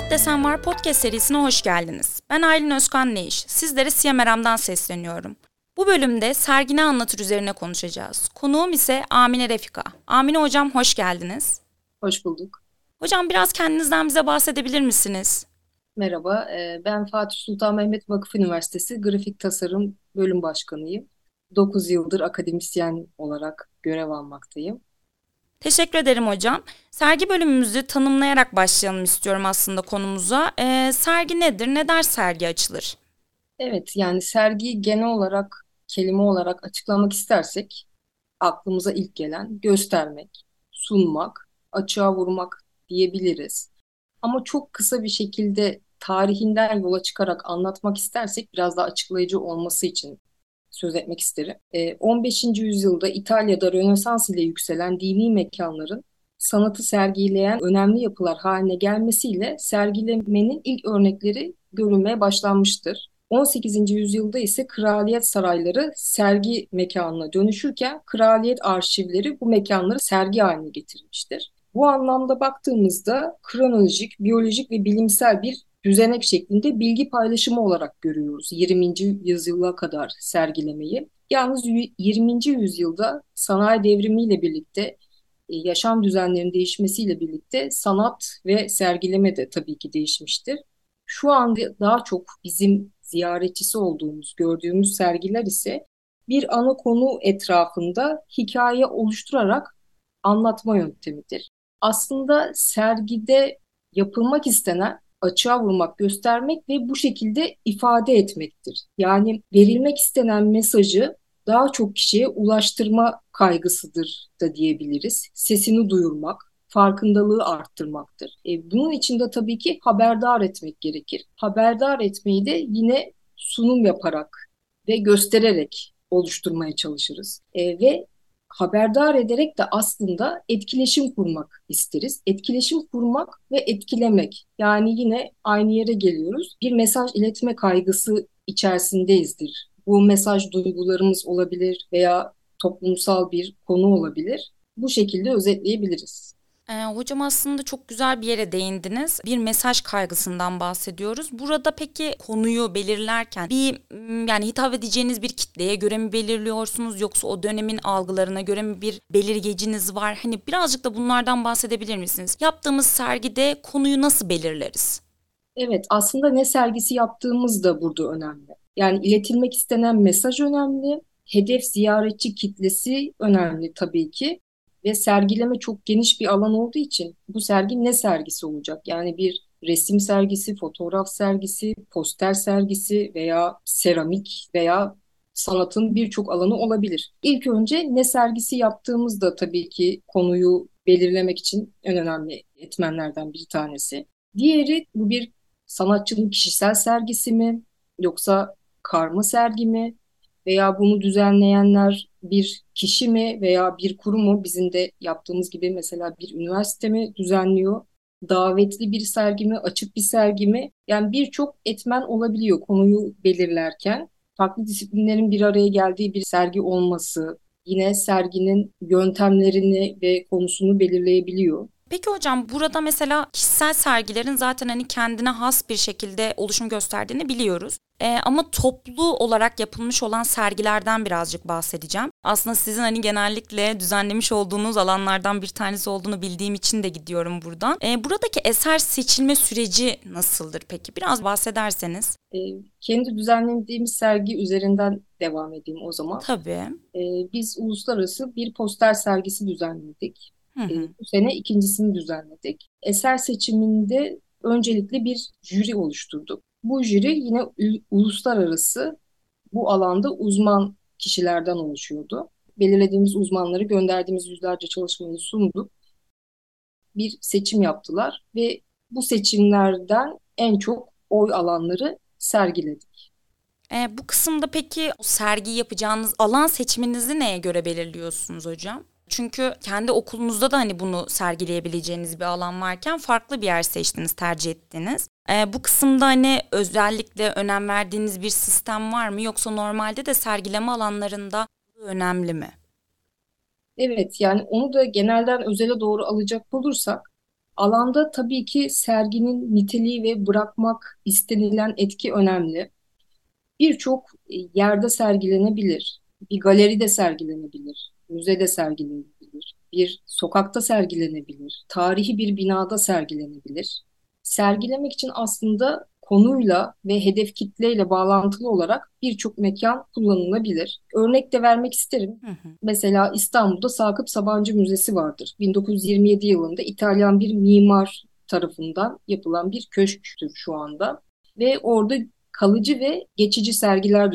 Sanat Desen Var podcast serisine hoş geldiniz. Ben Aylin Özkan Neiş. Sizlere Siyameram'dan sesleniyorum. Bu bölümde sergini anlatır üzerine konuşacağız. Konuğum ise Amine Refika. Amine hocam hoş geldiniz. Hoş bulduk. Hocam biraz kendinizden bize bahsedebilir misiniz? Merhaba, e, ben Fatih Sultan Mehmet Vakıf Üniversitesi Grafik Tasarım Bölüm Başkanıyım. 9 yıldır akademisyen olarak görev almaktayım. Teşekkür ederim hocam. Sergi bölümümüzü tanımlayarak başlayalım istiyorum aslında konumuza. Ee, sergi nedir? Ne der sergi açılır? Evet, yani sergi genel olarak kelime olarak açıklamak istersek aklımıza ilk gelen göstermek, sunmak, açığa vurmak diyebiliriz. Ama çok kısa bir şekilde tarihinden yola çıkarak anlatmak istersek biraz daha açıklayıcı olması için söz etmek isterim. 15. Ee, yüzyılda İtalya'da Rönesans ile yükselen dini mekanların sanatı sergileyen önemli yapılar haline gelmesiyle sergilemenin ilk örnekleri görülmeye başlanmıştır. 18. yüzyılda ise kraliyet sarayları sergi mekanına dönüşürken kraliyet arşivleri bu mekanları sergi haline getirmiştir. Bu anlamda baktığımızda kronolojik, biyolojik ve bilimsel bir düzenek şeklinde bilgi paylaşımı olarak görüyoruz 20. yüzyıla kadar sergilemeyi. Yalnız 20. yüzyılda sanayi devrimiyle birlikte e, yaşam düzenlerinin değişmesiyle birlikte sanat ve sergileme de tabii ki değişmiştir. Şu anda daha çok bizim ziyaretçisi olduğumuz, gördüğümüz sergiler ise bir ana konu etrafında hikaye oluşturarak anlatma yöntemidir. Aslında sergide yapılmak istenen açığa vurmak, göstermek ve bu şekilde ifade etmektir. Yani verilmek istenen mesajı daha çok kişiye ulaştırma kaygısıdır da diyebiliriz. Sesini duyurmak, farkındalığı arttırmaktır. E, bunun için de tabii ki haberdar etmek gerekir. Haberdar etmeyi de yine sunum yaparak ve göstererek oluşturmaya çalışırız. E, ve haberdar ederek de aslında etkileşim kurmak isteriz. Etkileşim kurmak ve etkilemek. Yani yine aynı yere geliyoruz. Bir mesaj iletme kaygısı içerisindeyizdir. Bu mesaj duygularımız olabilir veya toplumsal bir konu olabilir. Bu şekilde özetleyebiliriz. Ee, hocam aslında çok güzel bir yere değindiniz. Bir mesaj kaygısından bahsediyoruz. Burada peki konuyu belirlerken bir yani hitap edeceğiniz bir kitleye göre mi belirliyorsunuz yoksa o dönemin algılarına göre mi bir belirgeciniz var? Hani birazcık da bunlardan bahsedebilir misiniz? Yaptığımız sergide konuyu nasıl belirleriz? Evet, aslında ne sergisi yaptığımız da burada önemli. Yani iletilmek istenen mesaj önemli, hedef ziyaretçi kitlesi önemli tabii ki ve sergileme çok geniş bir alan olduğu için bu sergi ne sergisi olacak? Yani bir resim sergisi, fotoğraf sergisi, poster sergisi veya seramik veya sanatın birçok alanı olabilir. İlk önce ne sergisi yaptığımızda tabii ki konuyu belirlemek için en önemli etmenlerden bir tanesi. Diğeri bu bir sanatçının kişisel sergisi mi yoksa karma sergi mi veya bunu düzenleyenler bir kişi mi veya bir kurum mu bizim de yaptığımız gibi mesela bir üniversite mi düzenliyor? Davetli bir sergi mi, açık bir sergi mi? Yani birçok etmen olabiliyor konuyu belirlerken. Farklı disiplinlerin bir araya geldiği bir sergi olması, yine serginin yöntemlerini ve konusunu belirleyebiliyor. Peki hocam burada mesela kişisel sergilerin zaten hani kendine has bir şekilde oluşum gösterdiğini biliyoruz. Ee, ama toplu olarak yapılmış olan sergilerden birazcık bahsedeceğim. Aslında sizin hani genellikle düzenlemiş olduğunuz alanlardan bir tanesi olduğunu bildiğim için de gidiyorum buradan. Ee, buradaki eser seçilme süreci nasıldır peki? Biraz bahsederseniz. Ee, kendi düzenlediğimiz sergi üzerinden devam edeyim o zaman. Tabii. Ee, biz uluslararası bir poster sergisi düzenledik. Hı hı. bu sene ikincisini düzenledik. Eser seçiminde öncelikle bir jüri oluşturduk. Bu jüri yine uluslararası bu alanda uzman kişilerden oluşuyordu. Belirlediğimiz uzmanları gönderdiğimiz yüzlerce çalışmayı sunduk. Bir seçim yaptılar ve bu seçimlerden en çok oy alanları sergiledik. E, bu kısımda peki sergi yapacağınız alan seçiminizi neye göre belirliyorsunuz hocam? Çünkü kendi okulunuzda da hani bunu sergileyebileceğiniz bir alan varken farklı bir yer seçtiniz, tercih ettiniz. Ee, bu kısımda hani özellikle önem verdiğiniz bir sistem var mı yoksa normalde de sergileme alanlarında önemli mi? Evet yani onu da genelden özele doğru alacak olursak Alanda tabii ki serginin niteliği ve bırakmak istenilen etki önemli. Birçok yerde sergilenebilir. Bir galeride sergilenebilir, müzede sergilenebilir, bir sokakta sergilenebilir, tarihi bir binada sergilenebilir. Sergilemek için aslında konuyla ve hedef kitleyle bağlantılı olarak birçok mekan kullanılabilir. Örnek de vermek isterim. Hı hı. Mesela İstanbul'da Sakıp Sabancı Müzesi vardır. 1927 yılında İtalyan bir mimar tarafından yapılan bir köşktür şu anda. Ve orada kalıcı ve geçici sergiler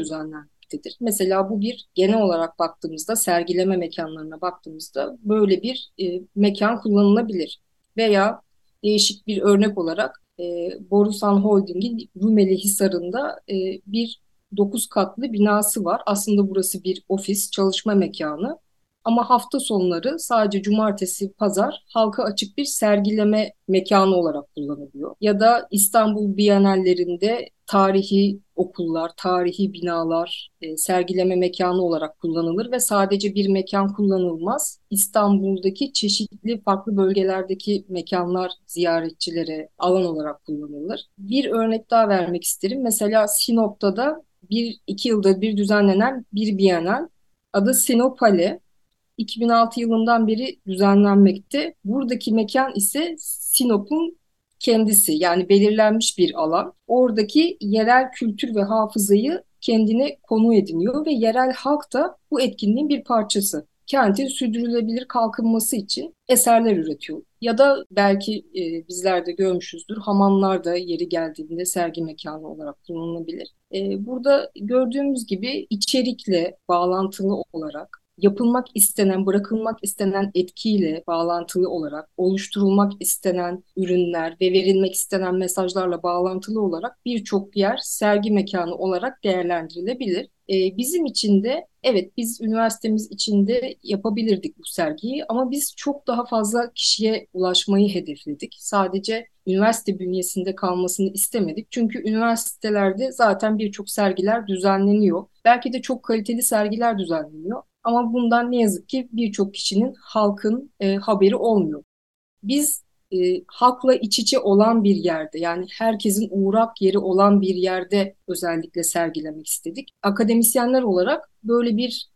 düzenlenmektedir. Mesela bu bir genel olarak baktığımızda sergileme mekanlarına baktığımızda böyle bir e, mekan kullanılabilir. Veya değişik bir örnek olarak e, Borusan Holding'in Rumeli Hisarı'nda e, bir 9 katlı binası var. Aslında burası bir ofis, çalışma mekanı. Ama hafta sonları sadece cumartesi, pazar halka açık bir sergileme mekanı olarak kullanılıyor. Ya da İstanbul Bienallerinde tarihi okullar, tarihi binalar e, sergileme mekanı olarak kullanılır ve sadece bir mekan kullanılmaz. İstanbul'daki çeşitli farklı bölgelerdeki mekanlar ziyaretçilere alan olarak kullanılır. Bir örnek daha vermek isterim. Mesela Sinop'ta da bir iki yılda bir düzenlenen bir bienal adı Sinopale 2006 yılından beri düzenlenmekte. Buradaki mekan ise Sinop'un kendisi yani belirlenmiş bir alan. Oradaki yerel kültür ve hafızayı kendine konu ediniyor ve yerel halk da bu etkinliğin bir parçası. Kentin sürdürülebilir kalkınması için eserler üretiyor. Ya da belki e, bizler de görmüşüzdür hamamlar da yeri geldiğinde sergi mekanı olarak kullanılabilir. E, burada gördüğümüz gibi içerikle bağlantılı olarak yapılmak istenen, bırakılmak istenen etkiyle bağlantılı olarak oluşturulmak istenen ürünler ve verilmek istenen mesajlarla bağlantılı olarak birçok yer sergi mekanı olarak değerlendirilebilir. Ee, bizim için de evet biz üniversitemiz içinde yapabilirdik bu sergiyi ama biz çok daha fazla kişiye ulaşmayı hedefledik. Sadece üniversite bünyesinde kalmasını istemedik. Çünkü üniversitelerde zaten birçok sergiler düzenleniyor. Belki de çok kaliteli sergiler düzenleniyor. Ama bundan ne yazık ki birçok kişinin, halkın e, haberi olmuyor. Biz e, halkla iç içe olan bir yerde yani herkesin uğrak yeri olan bir yerde özellikle sergilemek istedik. Akademisyenler olarak böyle bir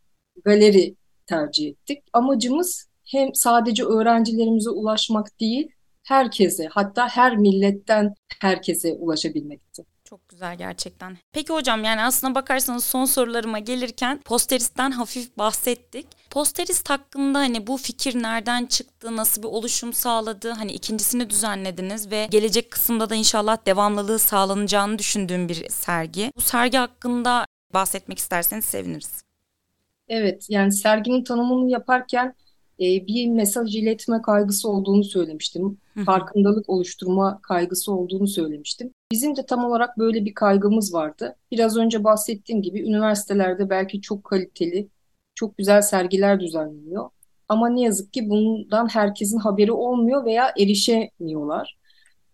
galeri tercih ettik. Amacımız hem sadece öğrencilerimize ulaşmak değil, herkese hatta her milletten herkese ulaşabilmekti. Çok güzel gerçekten. Peki hocam yani aslına bakarsanız son sorularıma gelirken posteristen hafif bahsettik. Posterist hakkında hani bu fikir nereden çıktı, nasıl bir oluşum sağladı? Hani ikincisini düzenlediniz ve gelecek kısımda da inşallah devamlılığı sağlanacağını düşündüğüm bir sergi. Bu sergi hakkında bahsetmek isterseniz seviniriz. Evet yani serginin tanımını yaparken e, bir mesaj iletme kaygısı olduğunu söylemiştim. Farkındalık oluşturma kaygısı olduğunu söylemiştim. Bizim de tam olarak böyle bir kaygımız vardı. Biraz önce bahsettiğim gibi üniversitelerde belki çok kaliteli, çok güzel sergiler düzenleniyor. Ama ne yazık ki bundan herkesin haberi olmuyor veya erişemiyorlar.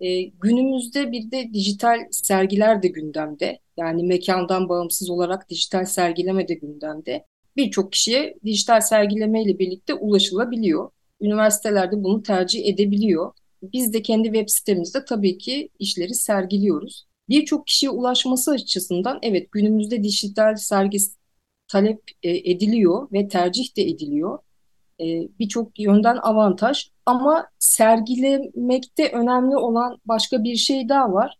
E, günümüzde bir de dijital sergiler de gündemde. Yani mekandan bağımsız olarak dijital sergileme de gündemde birçok kişiye dijital sergileme ile birlikte ulaşılabiliyor. Üniversitelerde bunu tercih edebiliyor. Biz de kendi web sitemizde tabii ki işleri sergiliyoruz. Birçok kişiye ulaşması açısından evet günümüzde dijital sergi talep e, ediliyor ve tercih de ediliyor. E, birçok yönden avantaj ama sergilemekte önemli olan başka bir şey daha var.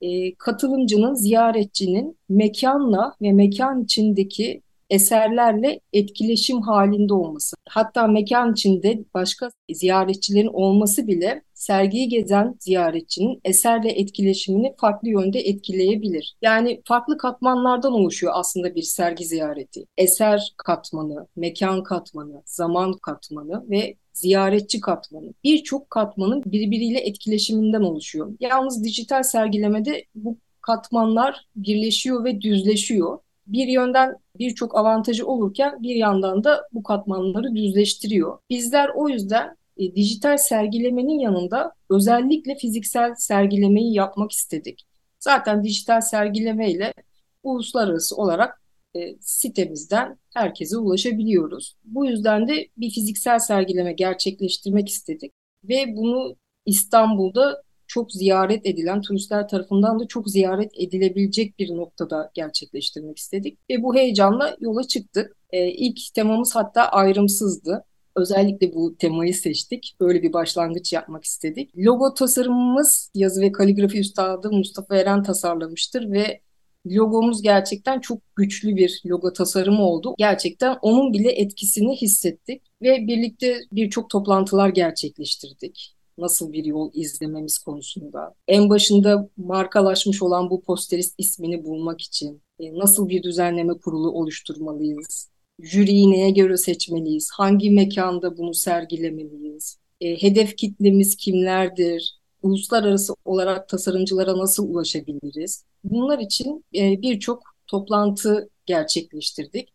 E, katılımcının, ziyaretçinin mekanla ve mekan içindeki eserlerle etkileşim halinde olması. Hatta mekan içinde başka ziyaretçilerin olması bile sergiyi gezen ziyaretçinin eserle etkileşimini farklı yönde etkileyebilir. Yani farklı katmanlardan oluşuyor aslında bir sergi ziyareti. Eser katmanı, mekan katmanı, zaman katmanı ve ziyaretçi katmanı. Birçok katmanın birbiriyle etkileşiminden oluşuyor. Yalnız dijital sergilemede bu katmanlar birleşiyor ve düzleşiyor bir yönden birçok avantajı olurken bir yandan da bu katmanları düzleştiriyor. Bizler o yüzden e, dijital sergilemenin yanında özellikle fiziksel sergilemeyi yapmak istedik. Zaten dijital sergileme ile uluslararası olarak e, sitemizden herkese ulaşabiliyoruz. Bu yüzden de bir fiziksel sergileme gerçekleştirmek istedik ve bunu İstanbul'da çok ziyaret edilen, turistler tarafından da çok ziyaret edilebilecek bir noktada gerçekleştirmek istedik. Ve bu heyecanla yola çıktık. Ee, ilk temamız hatta ayrımsızdı. Özellikle bu temayı seçtik. Böyle bir başlangıç yapmak istedik. Logo tasarımımız yazı ve kaligrafi üstadı Mustafa Eren tasarlamıştır ve logomuz gerçekten çok güçlü bir logo tasarımı oldu. Gerçekten onun bile etkisini hissettik ve birlikte birçok toplantılar gerçekleştirdik nasıl bir yol izlememiz konusunda. En başında markalaşmış olan bu posterist ismini bulmak için e, nasıl bir düzenleme kurulu oluşturmalıyız? Jüriyi neye göre seçmeliyiz? Hangi mekanda bunu sergilemeliyiz? E, hedef kitlemiz kimlerdir? Uluslararası olarak tasarımcılara nasıl ulaşabiliriz? Bunlar için e, birçok toplantı gerçekleştirdik.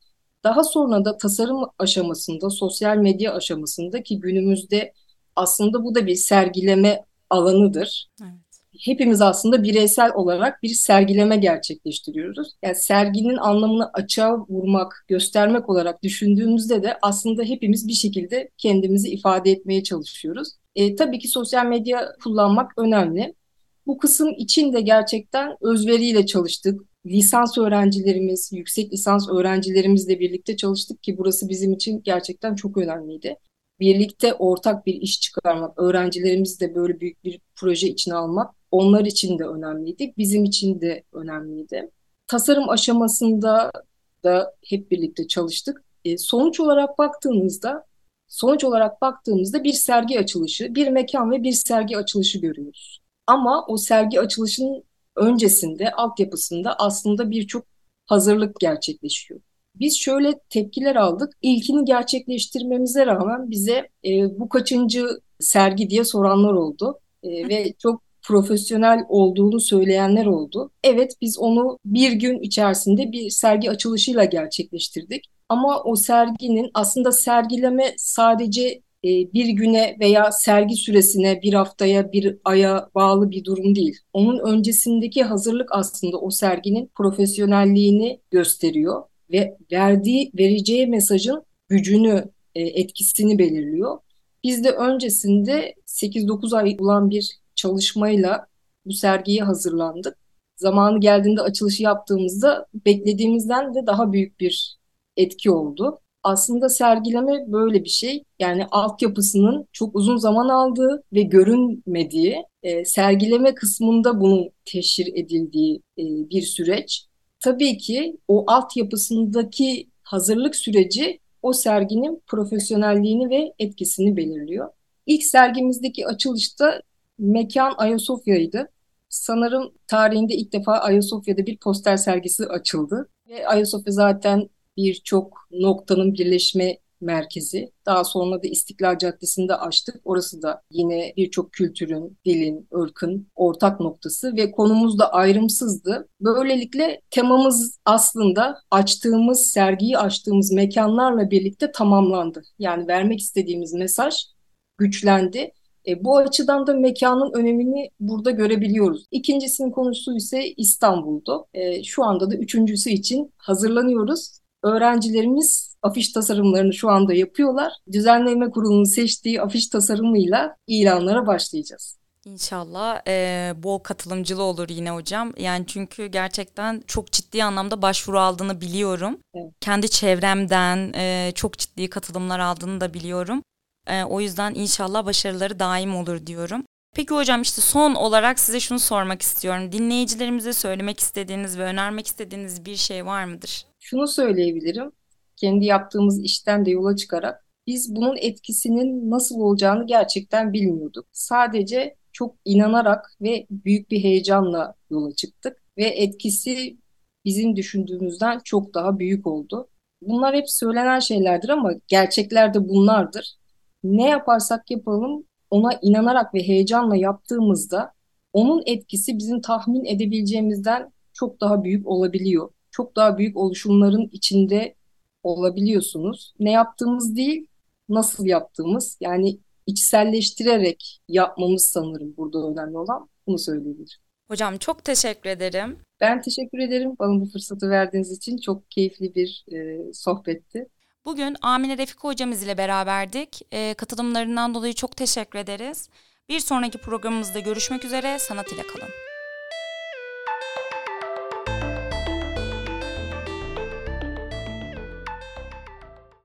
Daha sonra da tasarım aşamasında, sosyal medya aşamasında ki günümüzde aslında bu da bir sergileme alanıdır. Evet. Hepimiz aslında bireysel olarak bir sergileme gerçekleştiriyoruz. Yani serginin anlamını açığa vurmak, göstermek olarak düşündüğümüzde de aslında hepimiz bir şekilde kendimizi ifade etmeye çalışıyoruz. E, tabii ki sosyal medya kullanmak önemli. Bu kısım için de gerçekten özveriyle çalıştık. Lisans öğrencilerimiz, yüksek lisans öğrencilerimizle birlikte çalıştık ki burası bizim için gerçekten çok önemliydi birlikte ortak bir iş çıkarmak, öğrencilerimizi de böyle büyük bir proje içine almak onlar için de önemliydi, bizim için de önemliydi. Tasarım aşamasında da hep birlikte çalıştık. E, sonuç olarak baktığımızda sonuç olarak baktığımızda bir sergi açılışı, bir mekan ve bir sergi açılışı görüyoruz. Ama o sergi açılışının öncesinde, altyapısında aslında birçok hazırlık gerçekleşiyor. Biz şöyle tepkiler aldık. İlkini gerçekleştirmemize rağmen bize e, bu kaçıncı sergi diye soranlar oldu. E, ve çok profesyonel olduğunu söyleyenler oldu. Evet biz onu bir gün içerisinde bir sergi açılışıyla gerçekleştirdik. Ama o serginin aslında sergileme sadece e, bir güne veya sergi süresine bir haftaya bir aya bağlı bir durum değil. Onun öncesindeki hazırlık aslında o serginin profesyonelliğini gösteriyor ve verdiği vereceği mesajın gücünü, e, etkisini belirliyor. Biz de öncesinde 8-9 ay olan bir çalışmayla bu sergiye hazırlandık. Zamanı geldiğinde açılışı yaptığımızda beklediğimizden de daha büyük bir etki oldu. Aslında sergileme böyle bir şey. Yani altyapısının çok uzun zaman aldığı ve görünmediği, e, sergileme kısmında bunun teşhir edildiği e, bir süreç tabii ki o altyapısındaki hazırlık süreci o serginin profesyonelliğini ve etkisini belirliyor. İlk sergimizdeki açılışta mekan Ayasofya'ydı. Sanırım tarihinde ilk defa Ayasofya'da bir poster sergisi açıldı. Ve Ayasofya zaten birçok noktanın birleşme merkezi. Daha sonra da İstiklal Caddesi'nde açtık. Orası da yine birçok kültürün, dilin, ırkın ortak noktası ve konumuz da ayrımsızdı. Böylelikle temamız aslında açtığımız, sergiyi açtığımız mekanlarla birlikte tamamlandı. Yani vermek istediğimiz mesaj güçlendi. E, bu açıdan da mekanın önemini burada görebiliyoruz. İkincisinin konusu ise İstanbul'du. E, şu anda da üçüncüsü için hazırlanıyoruz. Öğrencilerimiz afiş tasarımlarını şu anda yapıyorlar. Düzenleme kurulunun seçtiği afiş tasarımıyla ilanlara başlayacağız. İnşallah e, bol katılımcılı olur yine hocam. Yani çünkü gerçekten çok ciddi anlamda başvuru aldığını biliyorum. Evet. Kendi çevremden e, çok ciddi katılımlar aldığını da biliyorum. E, o yüzden inşallah başarıları daim olur diyorum. Peki hocam işte son olarak size şunu sormak istiyorum. Dinleyicilerimize söylemek istediğiniz ve önermek istediğiniz bir şey var mıdır? Şunu söyleyebilirim kendi yaptığımız işten de yola çıkarak biz bunun etkisinin nasıl olacağını gerçekten bilmiyorduk. Sadece çok inanarak ve büyük bir heyecanla yola çıktık ve etkisi bizim düşündüğümüzden çok daha büyük oldu. Bunlar hep söylenen şeylerdir ama gerçekler de bunlardır. Ne yaparsak yapalım ona inanarak ve heyecanla yaptığımızda onun etkisi bizim tahmin edebileceğimizden çok daha büyük olabiliyor. Çok daha büyük oluşumların içinde olabiliyorsunuz. Ne yaptığımız değil, nasıl yaptığımız yani içselleştirerek yapmamız sanırım burada önemli olan bunu söyleyebilirim. Hocam çok teşekkür ederim. Ben teşekkür ederim bana bu fırsatı verdiğiniz için. Çok keyifli bir e, sohbetti. Bugün Amine Refik hocamız ile beraberdik. E, katılımlarından dolayı çok teşekkür ederiz. Bir sonraki programımızda görüşmek üzere, sanat ile kalın.